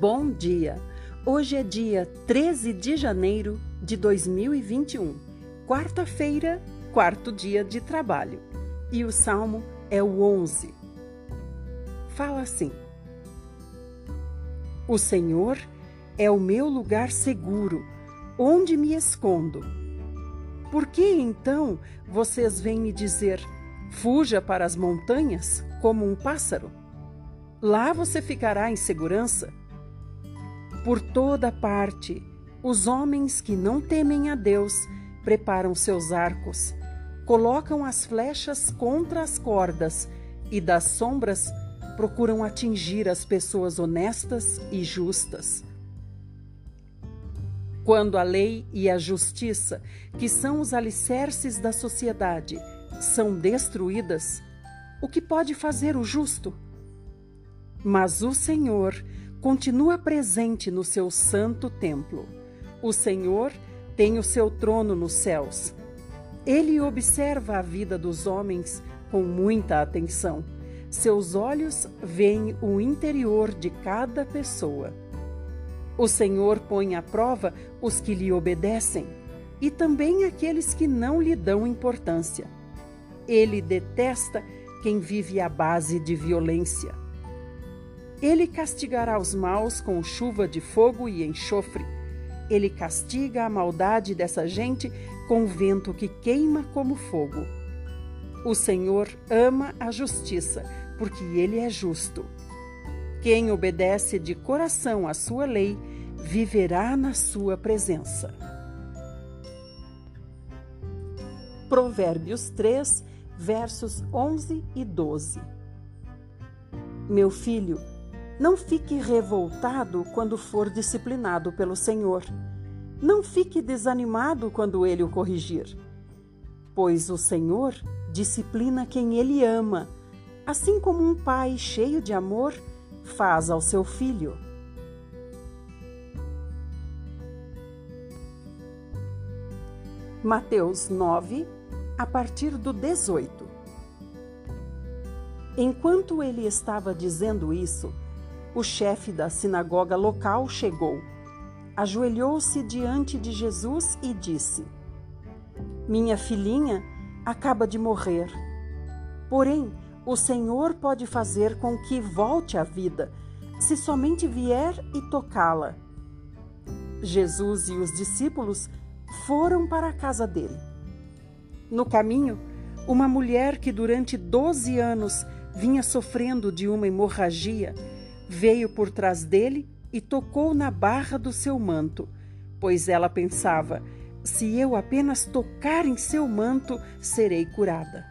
Bom dia! Hoje é dia 13 de janeiro de 2021, quarta-feira, quarto dia de trabalho. E o salmo é o 11. Fala assim: O Senhor é o meu lugar seguro, onde me escondo. Por que então vocês vêm me dizer, fuja para as montanhas como um pássaro? Lá você ficará em segurança por toda parte, os homens que não temem a Deus preparam seus arcos, colocam as flechas contra as cordas e das sombras procuram atingir as pessoas honestas e justas. Quando a lei e a justiça, que são os alicerces da sociedade, são destruídas, o que pode fazer o justo? Mas o Senhor continua presente no seu santo templo. O Senhor tem o seu trono nos céus. Ele observa a vida dos homens com muita atenção. Seus olhos veem o interior de cada pessoa. O Senhor põe à prova os que lhe obedecem e também aqueles que não lhe dão importância. Ele detesta quem vive à base de violência. Ele castigará os maus com chuva de fogo e enxofre. Ele castiga a maldade dessa gente com vento que queima como fogo. O Senhor ama a justiça, porque ele é justo. Quem obedece de coração à sua lei viverá na sua presença. Provérbios 3, versos 11 e 12. Meu filho, não fique revoltado quando for disciplinado pelo Senhor. Não fique desanimado quando ele o corrigir. Pois o Senhor disciplina quem ele ama, assim como um pai cheio de amor faz ao seu filho. Mateus 9, a partir do 18. Enquanto ele estava dizendo isso, o chefe da sinagoga local chegou, ajoelhou-se diante de Jesus e disse: Minha filhinha acaba de morrer. Porém, o Senhor pode fazer com que volte à vida, se somente vier e tocá-la. Jesus e os discípulos foram para a casa dele. No caminho, uma mulher que durante 12 anos vinha sofrendo de uma hemorragia veio por trás dele e tocou na barra do seu manto, pois ela pensava: se eu apenas tocar em seu manto, serei curada.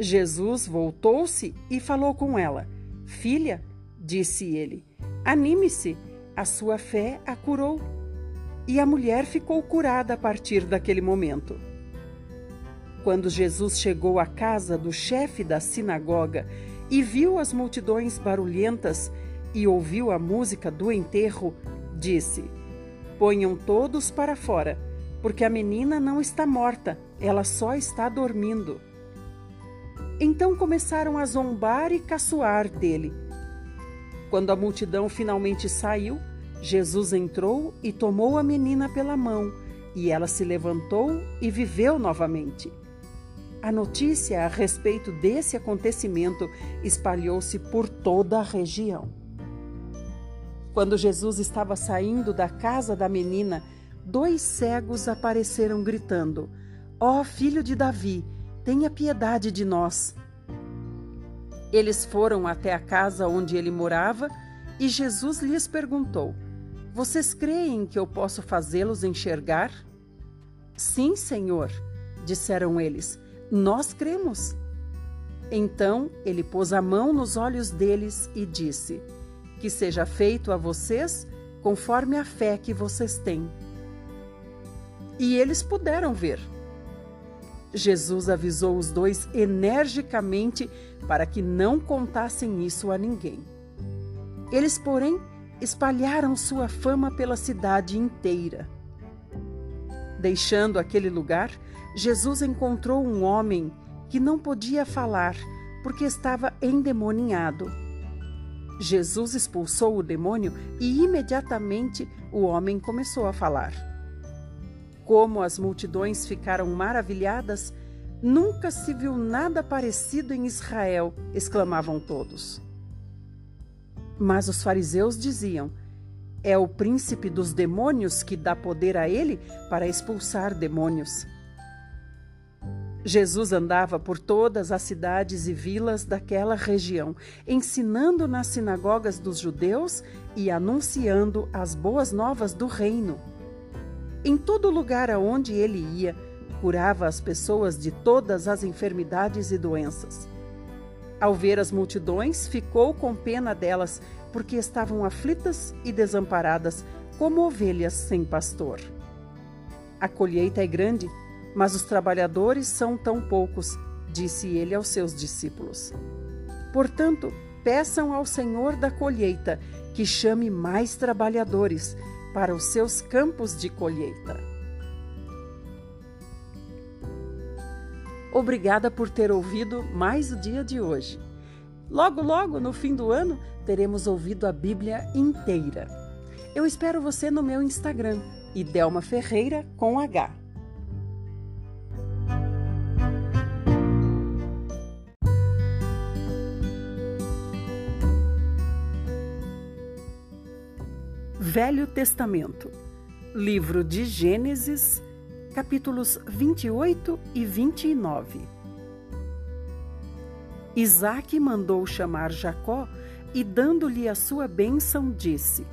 Jesus voltou-se e falou com ela: Filha, disse ele, anime-se, a sua fé a curou. E a mulher ficou curada a partir daquele momento. Quando Jesus chegou à casa do chefe da sinagoga e viu as multidões barulhentas e ouviu a música do enterro, disse: Ponham todos para fora, porque a menina não está morta, ela só está dormindo. Então começaram a zombar e caçoar dele. Quando a multidão finalmente saiu, Jesus entrou e tomou a menina pela mão, e ela se levantou e viveu novamente. A notícia a respeito desse acontecimento espalhou-se por toda a região. Quando Jesus estava saindo da casa da menina, dois cegos apareceram gritando: Ó oh, filho de Davi, tenha piedade de nós. Eles foram até a casa onde ele morava e Jesus lhes perguntou: Vocês creem que eu posso fazê-los enxergar? Sim, Senhor, disseram eles. Nós cremos. Então ele pôs a mão nos olhos deles e disse: Que seja feito a vocês conforme a fé que vocês têm. E eles puderam ver. Jesus avisou os dois energicamente para que não contassem isso a ninguém. Eles, porém, espalharam sua fama pela cidade inteira. Deixando aquele lugar, Jesus encontrou um homem que não podia falar porque estava endemoninhado. Jesus expulsou o demônio e imediatamente o homem começou a falar. Como as multidões ficaram maravilhadas, nunca se viu nada parecido em Israel, exclamavam todos. Mas os fariseus diziam: é o príncipe dos demônios que dá poder a ele para expulsar demônios. Jesus andava por todas as cidades e vilas daquela região, ensinando nas sinagogas dos judeus e anunciando as boas novas do reino. Em todo lugar aonde ele ia, curava as pessoas de todas as enfermidades e doenças. Ao ver as multidões, ficou com pena delas, porque estavam aflitas e desamparadas, como ovelhas sem pastor. A colheita é grande, mas os trabalhadores são tão poucos, disse ele aos seus discípulos. Portanto, peçam ao Senhor da colheita que chame mais trabalhadores para os seus campos de colheita. Obrigada por ter ouvido mais o dia de hoje. Logo, logo, no fim do ano, teremos ouvido a Bíblia inteira. Eu espero você no meu Instagram, Idelma Ferreira com H. Velho Testamento, livro de Gênesis, capítulos 28 e 29. Isaac mandou chamar Jacó e, dando-lhe a sua bênção, disse: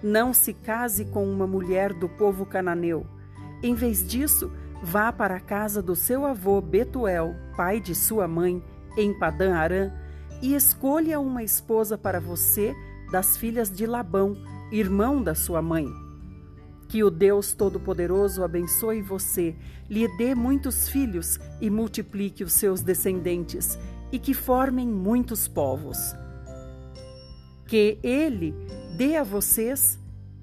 Não se case com uma mulher do povo cananeu. Em vez disso, vá para a casa do seu avô Betuel, pai de sua mãe, em Padã Arã, e escolha uma esposa para você das filhas de Labão, irmão da sua mãe. Que o Deus Todo-Poderoso abençoe você, lhe dê muitos filhos e multiplique os seus descendentes, e que formem muitos povos. Que ele dê a vocês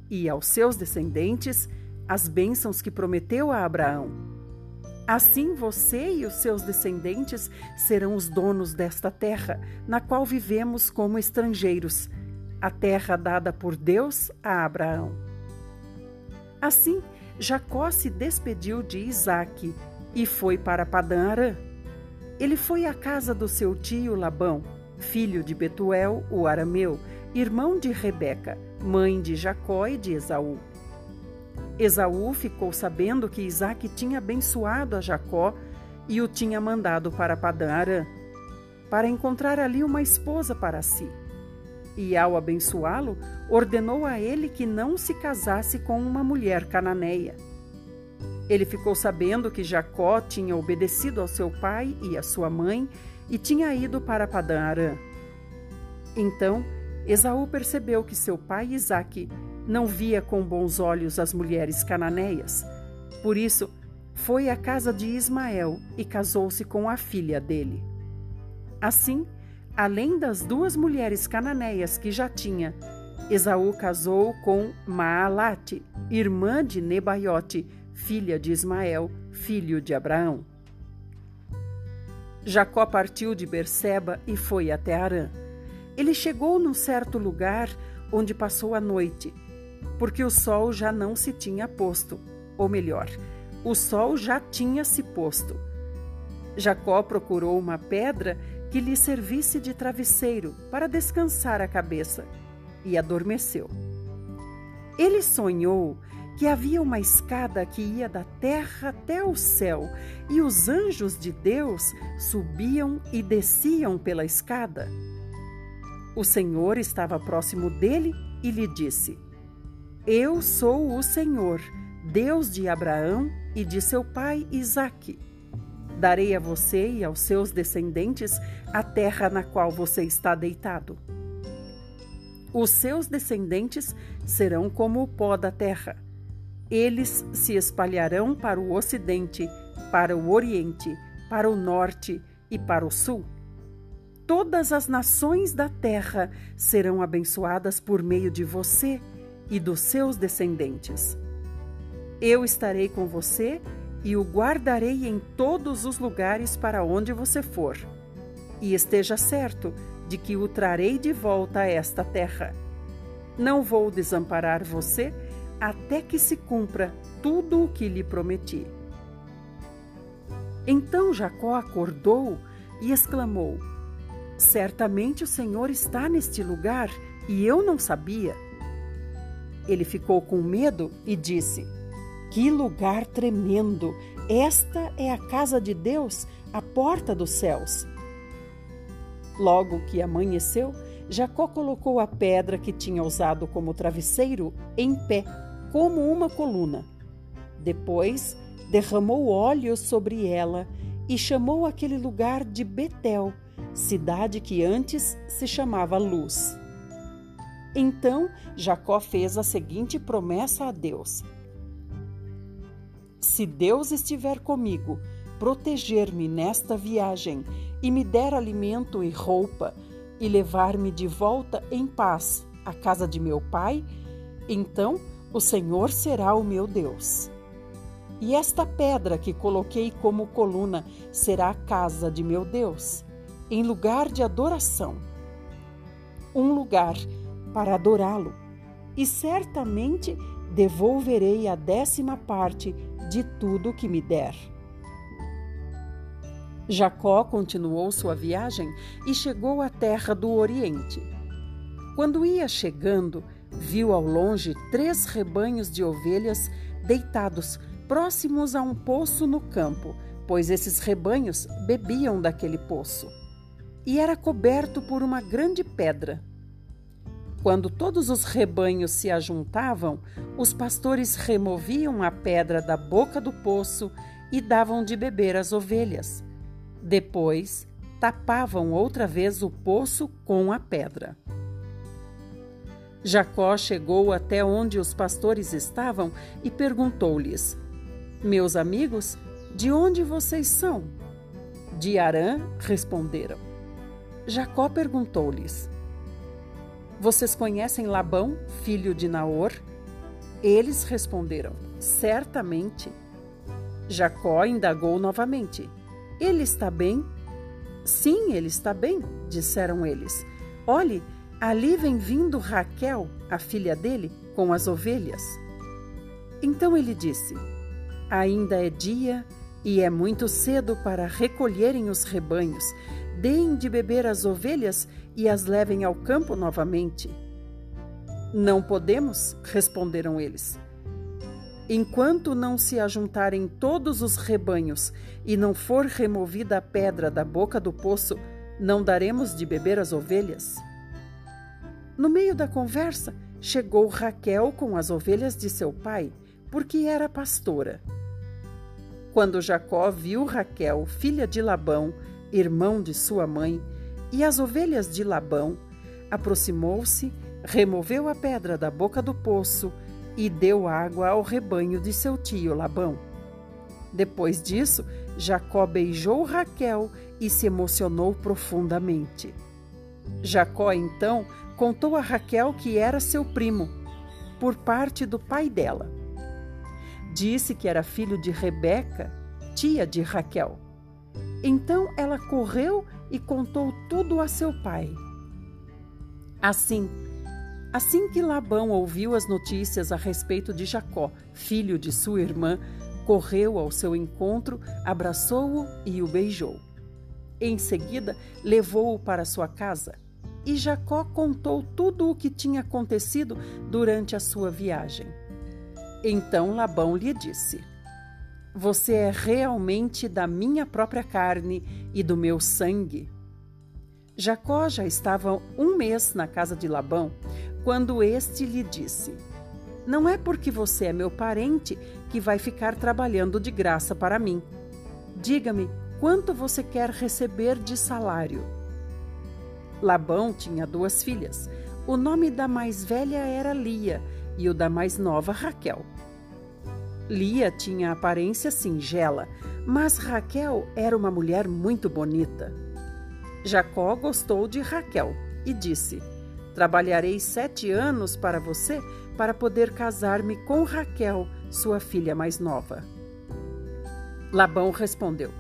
e aos seus descendentes as bênçãos que prometeu a Abraão. Assim você e os seus descendentes serão os donos desta terra, na qual vivemos como estrangeiros a terra dada por Deus a Abraão. Assim, Jacó se despediu de Isaque e foi para Padã Arã. Ele foi à casa do seu tio Labão, filho de Betuel, o arameu, irmão de Rebeca, mãe de Jacó e de Esaú. Esaú ficou sabendo que Isaque tinha abençoado a Jacó e o tinha mandado para Padã Arã, para encontrar ali uma esposa para si e, ao abençoá-lo, ordenou a ele que não se casasse com uma mulher cananeia. Ele ficou sabendo que Jacó tinha obedecido ao seu pai e à sua mãe e tinha ido para Padã Arã. Então, Esaú percebeu que seu pai Isaque não via com bons olhos as mulheres cananeias. Por isso, foi à casa de Ismael e casou-se com a filha dele. Assim, Além das duas mulheres cananeias que já tinha, Esaú casou com Maalate, irmã de Nebaiote, filha de Ismael, filho de Abraão. Jacó partiu de Berseba e foi até Arã. Ele chegou num certo lugar onde passou a noite, porque o sol já não se tinha posto, ou melhor, o sol já tinha se posto. Jacó procurou uma pedra que lhe servisse de travesseiro para descansar a cabeça, e adormeceu. Ele sonhou que havia uma escada que ia da terra até o céu, e os anjos de Deus subiam e desciam pela escada. O Senhor estava próximo dele e lhe disse: Eu sou o Senhor, Deus de Abraão e de seu pai Isaque. Darei a você e aos seus descendentes a terra na qual você está deitado. Os seus descendentes serão como o pó da terra. Eles se espalharão para o ocidente, para o oriente, para o norte e para o sul. Todas as nações da terra serão abençoadas por meio de você e dos seus descendentes. Eu estarei com você e o guardarei em todos os lugares para onde você for. E esteja certo de que o trarei de volta a esta terra. Não vou desamparar você até que se cumpra tudo o que lhe prometi. Então Jacó acordou e exclamou: Certamente o Senhor está neste lugar e eu não sabia. Ele ficou com medo e disse: Que lugar tremendo! Esta é a casa de Deus, a porta dos céus. Logo que amanheceu, Jacó colocou a pedra que tinha usado como travesseiro em pé, como uma coluna. Depois, derramou óleo sobre ela e chamou aquele lugar de Betel, cidade que antes se chamava Luz. Então Jacó fez a seguinte promessa a Deus: Se Deus estiver comigo, proteger-me nesta viagem e me der alimento e roupa, e levar-me de volta em paz à casa de meu pai, então o Senhor será o meu Deus. E esta pedra que coloquei como coluna será a casa de meu Deus, em lugar de adoração. Um lugar para adorá-lo, e certamente devolverei a décima parte de tudo que me der. Jacó continuou sua viagem e chegou à terra do Oriente. Quando ia chegando, viu ao longe três rebanhos de ovelhas deitados próximos a um poço no campo, pois esses rebanhos bebiam daquele poço. E era coberto por uma grande pedra. Quando todos os rebanhos se ajuntavam, os pastores removiam a pedra da boca do poço e davam de beber às ovelhas. Depois, tapavam outra vez o poço com a pedra. Jacó chegou até onde os pastores estavam e perguntou-lhes: meus amigos, de onde vocês são? De Arã, responderam. Jacó perguntou-lhes: Vocês conhecem Labão, filho de Naor? Eles responderam: Certamente. Jacó indagou novamente: Ele está bem? Sim, ele está bem, disseram eles. Olhe, ali vem vindo Raquel, a filha dele, com as ovelhas. Então ele disse: Ainda é dia e é muito cedo para recolherem os rebanhos. Deem de beber as ovelhas e as levem ao campo novamente. Não podemos, responderam eles. Enquanto não se ajuntarem todos os rebanhos e não for removida a pedra da boca do poço, não daremos de beber as ovelhas. No meio da conversa, chegou Raquel com as ovelhas de seu pai, porque era pastora. Quando Jacó viu Raquel, filha de Labão, irmão de sua mãe, e as ovelhas de Labão, aproximou-se, removeu a pedra da boca do poço e deu água ao rebanho de seu tio Labão. Depois disso, Jacó beijou Raquel e se emocionou profundamente. Jacó então contou a Raquel que era seu primo, por parte do pai dela. Disse que era filho de Rebeca, tia de Raquel. Então ela correu e contou tudo a seu pai. Assim, assim que Labão ouviu as notícias a respeito de Jacó, filho de sua irmã, correu ao seu encontro, abraçou-o e o beijou. Em seguida, levou-o para sua casa. E Jacó contou tudo o que tinha acontecido durante a sua viagem. Então Labão lhe disse: Você é realmente da minha própria carne e do meu sangue. Jacó já estava um mês na casa de Labão quando este lhe disse: Não é porque você é meu parente que vai ficar trabalhando de graça para mim. Diga-me quanto você quer receber de salário. Labão tinha duas filhas. O nome da mais velha era Lia e o da mais nova Raquel. Lia tinha aparência singela, mas Raquel era uma mulher muito bonita. Jacó gostou de Raquel e disse: Trabalharei sete anos para você para poder casar-me com Raquel, sua filha mais nova. Labão respondeu: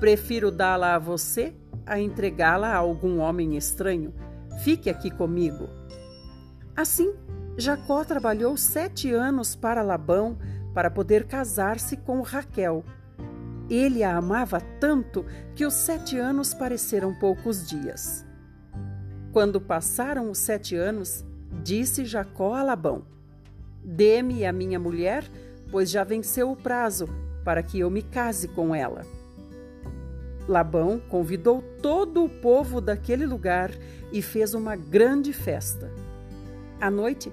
Prefiro dá-la a você a entregá-la a algum homem estranho. Fique aqui comigo. Assim, Jacó trabalhou sete anos para Labão para poder casar-se com Raquel. Ele a amava tanto que os sete anos pareceram poucos dias. Quando passaram os sete anos, disse Jacó a Labão: Dê-me a minha mulher, pois já venceu o prazo, para que eu me case com ela. Labão convidou todo o povo daquele lugar e fez uma grande festa. À noite,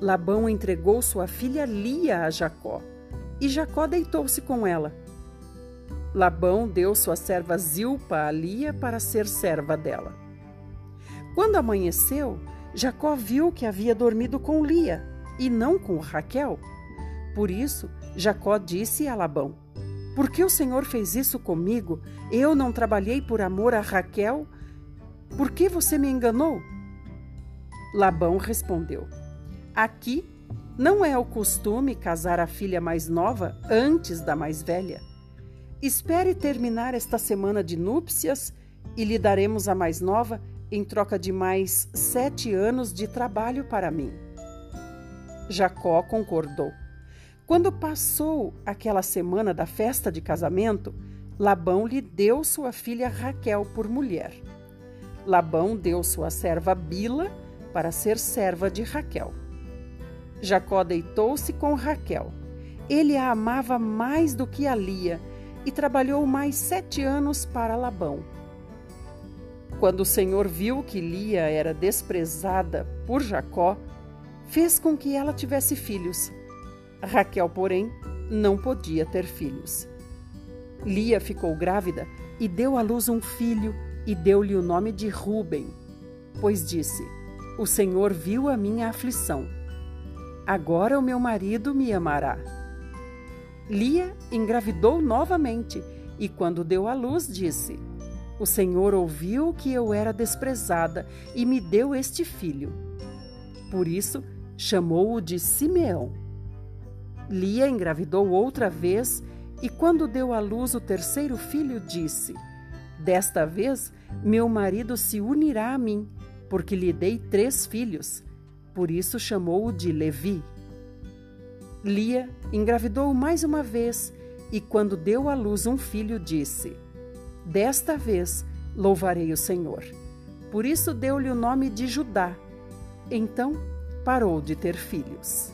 Labão entregou sua filha Lia a Jacó, e Jacó deitou-se com ela. Labão deu sua serva Zilpa a Lia para ser serva dela. Quando amanheceu, Jacó viu que havia dormido com Lia e não com Raquel. Por isso, Jacó disse a Labão: Por que o Senhor fez isso comigo? Eu não trabalhei por amor a Raquel? Por que você me enganou? Labão respondeu: Aqui não é o costume casar a filha mais nova antes da mais velha. Espere terminar esta semana de núpcias e lhe daremos a mais nova em troca de mais sete anos de trabalho para mim. Jacó concordou. Quando passou aquela semana da festa de casamento, Labão lhe deu sua filha Raquel por mulher. Labão deu sua serva Bila para ser serva de Raquel. Jacó deitou-se com Raquel. Ele a amava mais do que a Lia e trabalhou mais sete anos para Labão. Quando o Senhor viu que Lia era desprezada por Jacó, fez com que ela tivesse filhos. Raquel, porém, não podia ter filhos. Lia ficou grávida e deu à luz um filho e deu-lhe o nome de Ruben, pois disse: O Senhor viu a minha aflição. Agora o meu marido me amará. Lia engravidou novamente e, quando deu à luz, disse: o Senhor ouviu que eu era desprezada e me deu este filho. Por isso, chamou-o de Simeão. Lia engravidou outra vez e, quando deu à luz o terceiro filho, disse: Desta vez, meu marido se unirá a mim, porque lhe dei três filhos. Por isso chamou-o de Levi. Lia engravidou mais uma vez e, quando deu à luz um filho, disse: Desta vez louvarei o Senhor. Por isso deu-lhe o nome de Judá. Então parou de ter filhos.